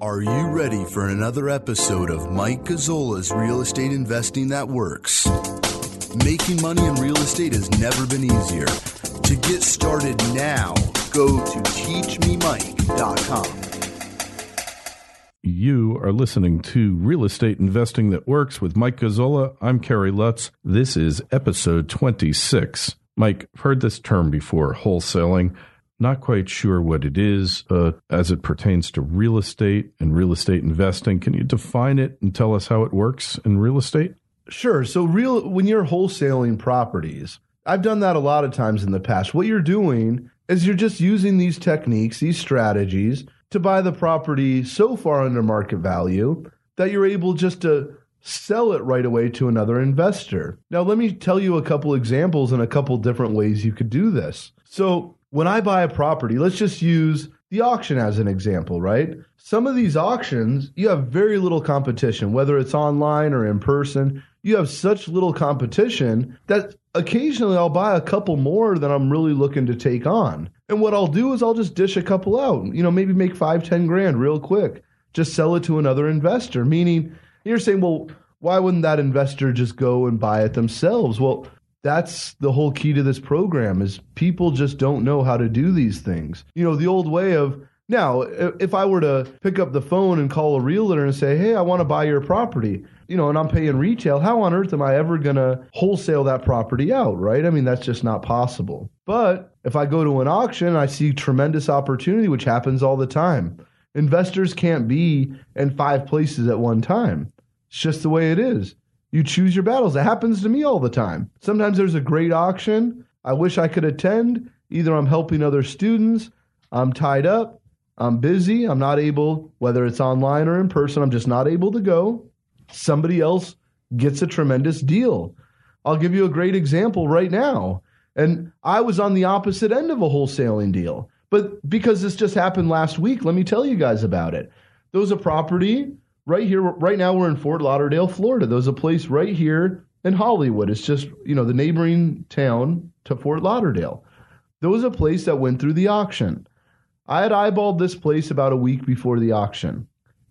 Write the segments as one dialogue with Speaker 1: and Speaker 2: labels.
Speaker 1: Are you ready for another episode of Mike Gazzola's Real Estate Investing That Works? Making money in real estate has never been easier. To get started now, go to teachmemike.com.
Speaker 2: You are listening to Real Estate Investing That Works with Mike Gazzola. I'm Kerry Lutz. This is episode 26. Mike, I've heard this term before, wholesaling. Not quite sure what it is uh, as it pertains to real estate and real estate investing. Can you define it and tell us how it works in real estate?
Speaker 3: Sure. So, real when you're wholesaling properties, I've done that a lot of times in the past. What you're doing is you're just using these techniques, these strategies to buy the property so far under market value that you're able just to sell it right away to another investor. Now, let me tell you a couple examples and a couple different ways you could do this. So, when I buy a property, let's just use the auction as an example, right? Some of these auctions, you have very little competition, whether it's online or in person. You have such little competition that occasionally I'll buy a couple more than I'm really looking to take on. And what I'll do is I'll just dish a couple out, you know, maybe make five, ten grand real quick, just sell it to another investor. Meaning, you're saying, well, why wouldn't that investor just go and buy it themselves? Well, that's the whole key to this program is people just don't know how to do these things. You know, the old way of now, if I were to pick up the phone and call a realtor and say, "Hey, I want to buy your property," you know, and I'm paying retail, how on earth am I ever going to wholesale that property out, right? I mean, that's just not possible. But if I go to an auction, I see tremendous opportunity, which happens all the time. Investors can't be in five places at one time. It's just the way it is. You choose your battles. It happens to me all the time. Sometimes there's a great auction. I wish I could attend. Either I'm helping other students, I'm tied up, I'm busy, I'm not able, whether it's online or in person, I'm just not able to go. Somebody else gets a tremendous deal. I'll give you a great example right now. And I was on the opposite end of a wholesaling deal. But because this just happened last week, let me tell you guys about it. There was a property right here, right now we're in Fort Lauderdale, Florida. There's a place right here in Hollywood. It's just, you know, the neighboring town to Fort Lauderdale. There was a place that went through the auction. I had eyeballed this place about a week before the auction.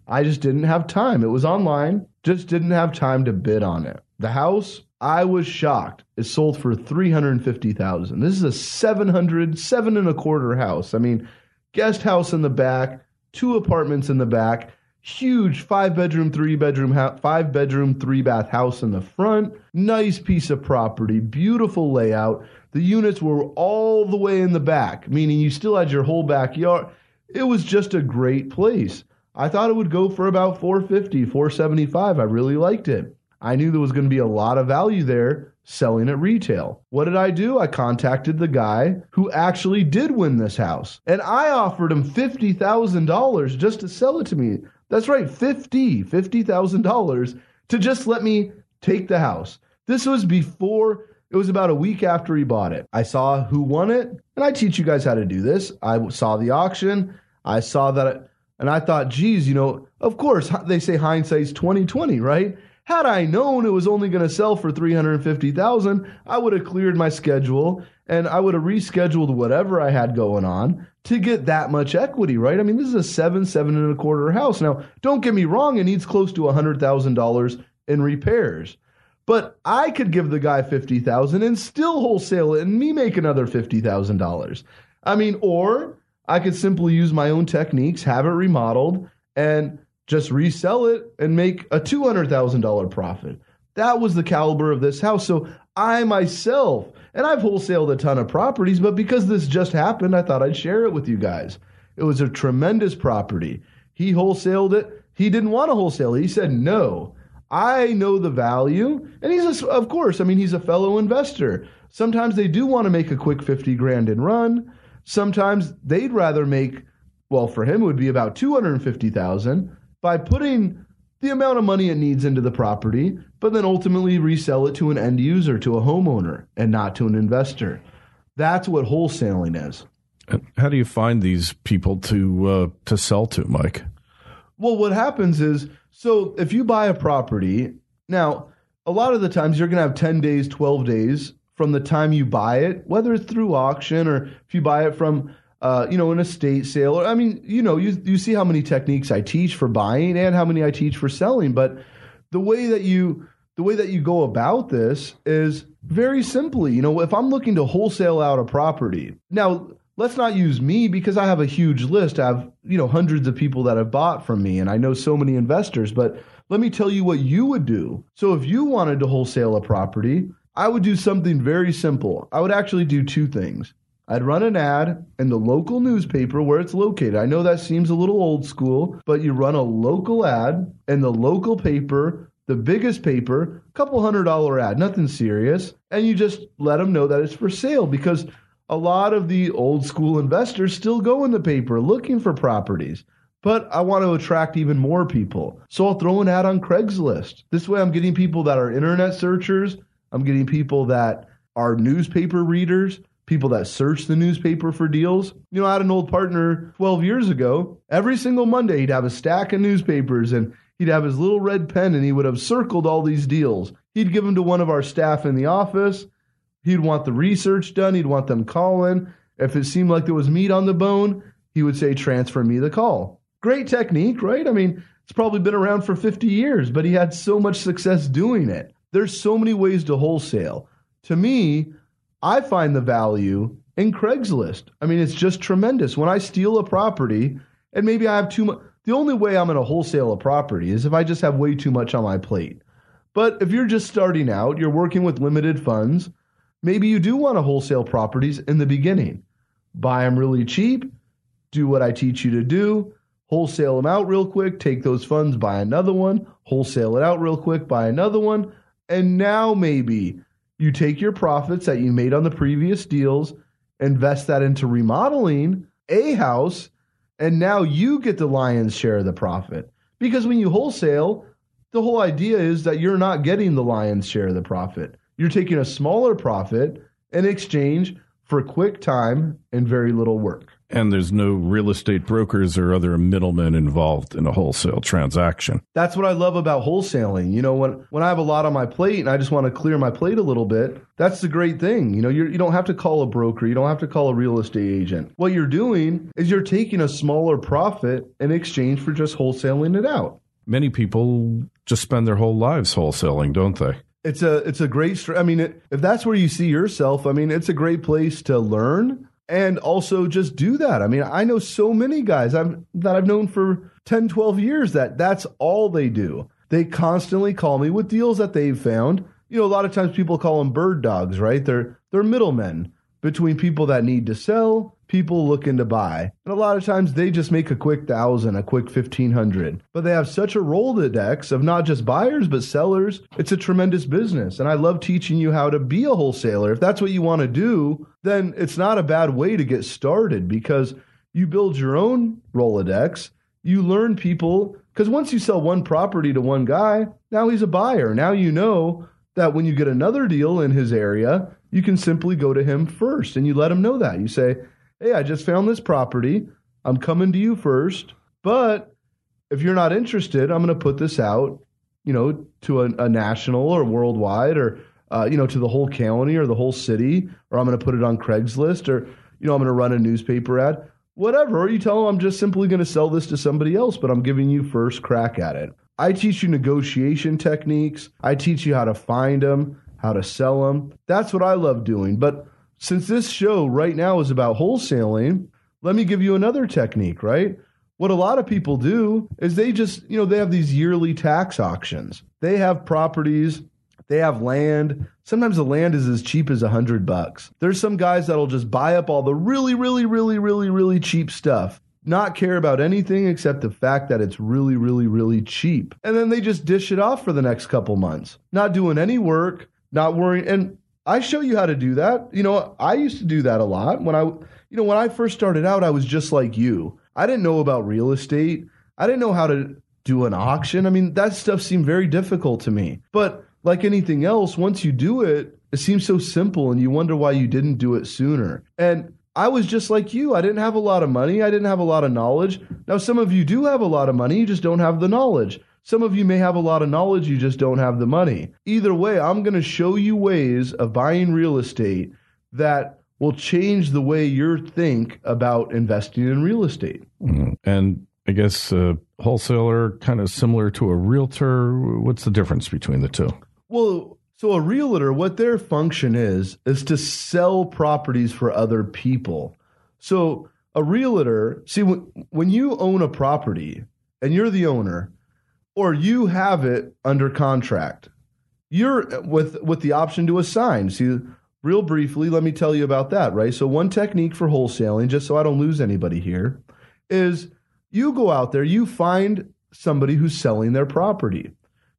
Speaker 3: I just didn't have time. It was online, just didn't have time to bid on it. The house, I was shocked. It sold for 350,000. This is a 700, seven and a quarter house. I mean, guest house in the back, two apartments in the back, huge five bedroom, three bedroom, five bedroom, three bath house in the front. Nice piece of property, beautiful layout. The units were all the way in the back, meaning you still had your whole backyard. It was just a great place. I thought it would go for about 450, 475. I really liked it. I knew there was going to be a lot of value there selling at retail. What did I do? I contacted the guy who actually did win this house. And I offered him $50,000 just to sell it to me. That's right, 50, $50,000 to just let me take the house. This was before it was about a week after he bought it. I saw who won it, and I teach you guys how to do this. I saw the auction. I saw that, and I thought, geez, you know, of course they say hindsight's twenty twenty, right? Had I known it was only going to sell for 350,000, I would have cleared my schedule and I would have rescheduled whatever I had going on to get that much equity, right? I mean, this is a seven, seven and a quarter house. Now, don't get me wrong, it needs close to $100,000 in repairs. But I could give the guy 50,000 and still wholesale it and me make another $50,000. I mean, or I could simply use my own techniques, have it remodeled and just resell it and make a $200,000 profit. That was the caliber of this house. So I myself, and I've wholesaled a ton of properties, but because this just happened, I thought I'd share it with you guys. It was a tremendous property. He wholesaled it. He didn't want to wholesale it. He said, no, I know the value. And he's, a, of course, I mean, he's a fellow investor. Sometimes they do want to make a quick 50 grand and run. Sometimes they'd rather make well, for him it would be about 250,000 by putting the amount of money it needs into the property, but then ultimately resell it to an end user, to a homeowner, and not to an investor. That's what wholesaling is.
Speaker 2: How do you find these people to uh, to sell to, Mike?
Speaker 3: Well, what happens is so if you buy a property, now a lot of the times you're going to have 10 days, 12 days from the time you buy it, whether it's through auction or if you buy it from uh, you know, an estate sale. Or I mean, you know, you you see how many techniques I teach for buying and how many I teach for selling, but the way that you the way that you go about this is very simply, you know, if I'm looking to wholesale out a property. Now, let's not use me because I have a huge list. I have, you know, hundreds of people that have bought from me and I know so many investors, but let me tell you what you would do. So if you wanted to wholesale a property, I would do something very simple. I would actually do two things. I'd run an ad in the local newspaper where it's located. I know that seems a little old school, but you run a local ad in the local paper, the biggest paper, couple hundred dollar ad, nothing serious, and you just let them know that it's for sale because a lot of the old school investors still go in the paper looking for properties. But I want to attract even more people. So I'll throw an ad on Craigslist. This way I'm getting people that are internet searchers, I'm getting people that are newspaper readers, people that search the newspaper for deals. You know, I had an old partner 12 years ago. Every single Monday, he'd have a stack of newspapers and he'd have his little red pen and he would have circled all these deals. He'd give them to one of our staff in the office. He'd want the research done. He'd want them calling. If it seemed like there was meat on the bone, he would say, transfer me the call. Great technique, right? I mean, it's probably been around for 50 years, but he had so much success doing it. There's so many ways to wholesale. To me, I find the value in Craigslist. I mean, it's just tremendous. When I steal a property and maybe I have too much, the only way I'm going to wholesale a property is if I just have way too much on my plate. But if you're just starting out, you're working with limited funds, maybe you do want to wholesale properties in the beginning. Buy them really cheap, do what I teach you to do, wholesale them out real quick, take those funds, buy another one, wholesale it out real quick, buy another one. And now maybe you take your profits that you made on the previous deals, invest that into remodeling a house, and now you get the lion's share of the profit. Because when you wholesale, the whole idea is that you're not getting the lion's share of the profit. You're taking a smaller profit in exchange for quick time and very little work.
Speaker 2: And there's no real estate brokers or other middlemen involved in a wholesale transaction.
Speaker 3: That's what I love about wholesaling. You know, when when I have a lot on my plate and I just want to clear my plate a little bit, that's the great thing. You know, you're, you don't have to call a broker, you don't have to call a real estate agent. What you're doing is you're taking a smaller profit in exchange for just wholesaling it out.
Speaker 2: Many people just spend their whole lives wholesaling, don't they?
Speaker 3: It's a it's a great. I mean, it, if that's where you see yourself, I mean, it's a great place to learn and also just do that. I mean, I know so many guys I've, that I've known for 10, 12 years that that's all they do. They constantly call me with deals that they've found. You know, a lot of times people call them bird dogs, right? They're they're middlemen between people that need to sell, people looking to buy. And a lot of times they just make a quick thousand, a quick 1500. But they have such a Rolodex of not just buyers, but sellers. It's a tremendous business. And I love teaching you how to be a wholesaler. If that's what you want to do, then it's not a bad way to get started because you build your own Rolodex. You learn people because once you sell one property to one guy, now he's a buyer. Now you know that when you get another deal in his area, you can simply go to him first and you let him know that. You say, Hey, I just found this property. I'm coming to you first. But if you're not interested, I'm going to put this out, you know, to a, a national or worldwide or, uh, you know, to the whole county or the whole city, or I'm going to put it on Craigslist or, you know, I'm going to run a newspaper ad, whatever. Or you tell them I'm just simply going to sell this to somebody else, but I'm giving you first crack at it. I teach you negotiation techniques. I teach you how to find them how to sell them. That's what I love doing. But since this show right now is about wholesaling, let me give you another technique, right? What a lot of people do is they just, you know, they have these yearly tax auctions. They have properties, they have land. Sometimes the land is as cheap as a hundred bucks. There's some guys that'll just buy up all the really, really, really, really, really cheap stuff not care about anything except the fact that it's really, really, really cheap. And then they just dish it off for the next couple months, not doing any work, not worrying. And I show you how to do that. You know, I used to do that a lot when I, you know, when I first started out, I was just like you. I didn't know about real estate. I didn't know how to do an auction. I mean, that stuff seemed very difficult to me. But like anything else, once you do it, it seems so simple and you wonder why you didn't do it sooner. And I was just like you. I didn't have a lot of money. I didn't have a lot of knowledge. Now, some of you do have a lot of money, you just don't have the knowledge. Some of you may have a lot of knowledge, you just don't have the money. Either way, I'm going to show you ways of buying real estate that will change the way you think about investing in real estate.
Speaker 2: Mm-hmm. And I guess a wholesaler kind of similar to a realtor. What's the difference between the two?
Speaker 3: Well, so a realtor, what their function is, is to sell properties for other people. So a realtor, see, when you own a property and you're the owner, or you have it under contract, you're uh, with with the option to assign. See, real briefly, let me tell you about that. Right. So one technique for wholesaling, just so I don't lose anybody here, is you go out there, you find somebody who's selling their property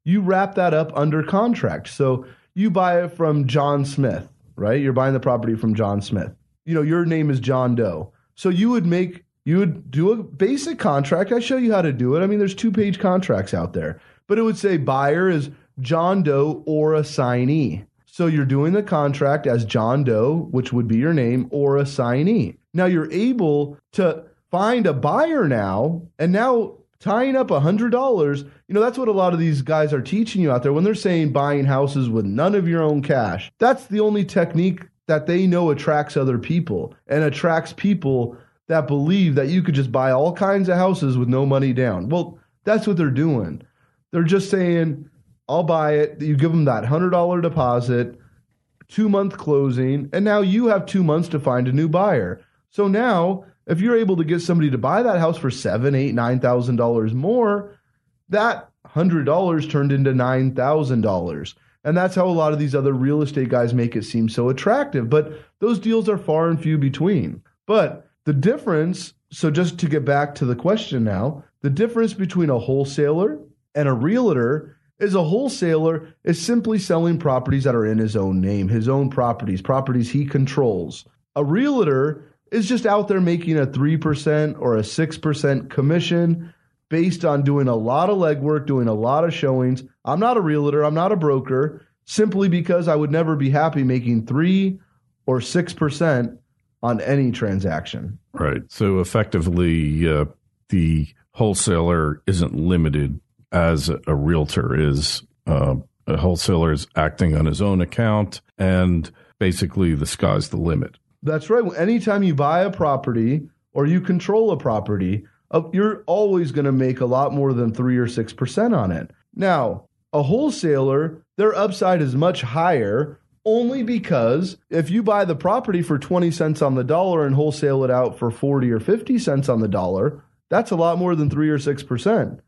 Speaker 3: you wrap that up under contract. So you buy it from John Smith, right? You're buying the property from John Smith. You know, your name is John Doe. So you would make you would do a basic contract. I show you how to do it. I mean, there's two page contracts out there, but it would say buyer is John Doe or assignee. So you're doing the contract as John Doe, which would be your name, or assignee. Now you're able to find a buyer now, and now tying up a hundred dollars you know that's what a lot of these guys are teaching you out there. When they're saying buying houses with none of your own cash that's the only technique that they know attracts other people and attracts people that believe that you could just buy all kinds of houses with no money down. Well that's what they're doing. They're just saying i'll buy it. You give them that hundred dollar deposit two month closing and now you have two months to find a new buyer. So now if you're able to get somebody to buy that house for seven, eight, nine thousand dollars more, that hundred dollars turned into nine thousand dollars. And that's how a lot of these other real estate guys make it seem so attractive. But those deals are far and few between. But the difference, so just to get back to the question now, the difference between a wholesaler and a realtor is a wholesaler is simply selling properties that are in his own name, his own properties, properties he controls. A realtor is just out there making a 3% or a 6% commission based on doing a lot of legwork, doing a lot of showings. I'm not a realtor, I'm not a broker, simply because I would never be happy making 3 or 6% on any transaction.
Speaker 2: Right. So effectively, uh, the wholesaler isn't limited as a realtor is. Uh, a wholesaler is acting on his own account, and basically the sky's the limit.
Speaker 3: That's right. Anytime you buy a property or you control a property, uh, you're always going to make a lot more than 3 or 6% on it. Now, a wholesaler, their upside is much higher only because if you buy the property for 20 cents on the dollar and wholesale it out for 40 or 50 cents on the dollar, that's a lot more than 3 or 6%.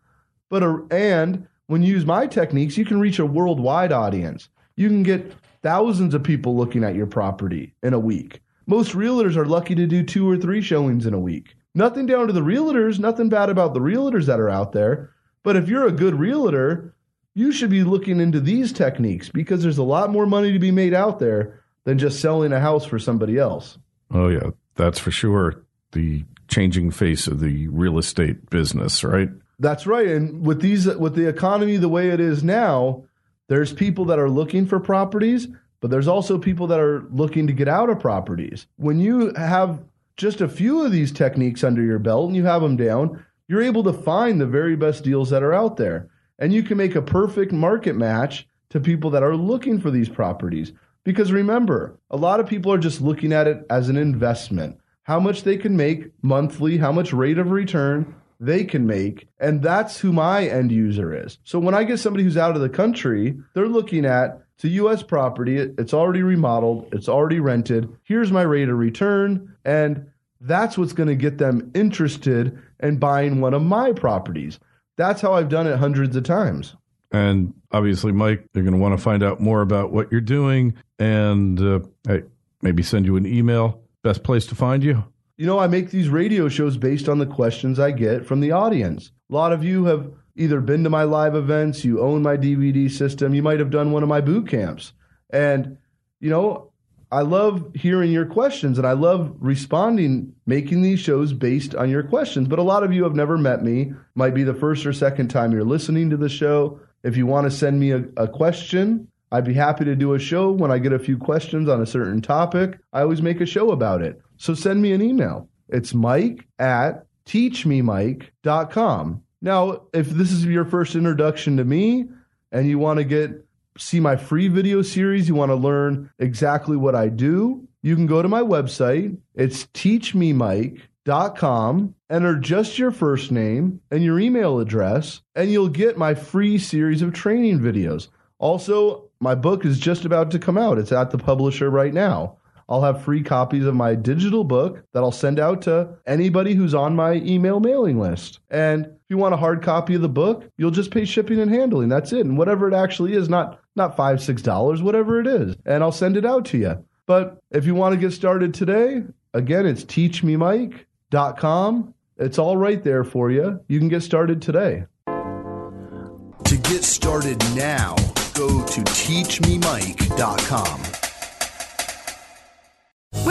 Speaker 3: But a, and when you use my techniques, you can reach a worldwide audience. You can get thousands of people looking at your property in a week. Most realtors are lucky to do two or three showings in a week. Nothing down to the realtors, nothing bad about the realtors that are out there. But if you're a good realtor, you should be looking into these techniques because there's a lot more money to be made out there than just selling a house for somebody else.
Speaker 2: Oh, yeah, that's for sure. The changing face of the real estate business, right?
Speaker 3: That's right. And with these with the economy the way it is now, there's people that are looking for properties but there's also people that are looking to get out of properties. When you have just a few of these techniques under your belt and you have them down, you're able to find the very best deals that are out there. And you can make a perfect market match to people that are looking for these properties. Because remember, a lot of people are just looking at it as an investment. How much they can make monthly, how much rate of return they can make. And that's who my end user is. So when I get somebody who's out of the country, they're looking at it's a U.S. property. It's already remodeled. It's already rented. Here's my rate of return. And that's what's going to get them interested in buying one of my properties. That's how I've done it hundreds of times.
Speaker 2: And obviously, Mike, they're going to want to find out more about what you're doing and uh, hey, maybe send you an email. Best place to find you?
Speaker 3: You know, I make these radio shows based on the questions I get from the audience. A lot of you have either been to my live events, you own my DVD system, you might have done one of my boot camps. And, you know, I love hearing your questions and I love responding, making these shows based on your questions. But a lot of you have never met me, might be the first or second time you're listening to the show. If you want to send me a, a question, I'd be happy to do a show when I get a few questions on a certain topic. I always make a show about it. So send me an email. It's mike at teachmemike.com. Now, if this is your first introduction to me and you want to get see my free video series, you want to learn exactly what I do, you can go to my website. It's teachmemike.com. Enter just your first name and your email address, and you'll get my free series of training videos. Also, my book is just about to come out. It's at the publisher right now. I'll have free copies of my digital book that I'll send out to anybody who's on my email mailing list. And if you want a hard copy of the book, you'll just pay shipping and handling. That's it. And whatever it actually is, not not five, six dollars, whatever it is. And I'll send it out to you. But if you want to get started today, again, it's teachmemike.com. It's all right there for you. You can get started today.
Speaker 1: To get started now, go to teachmemike.com.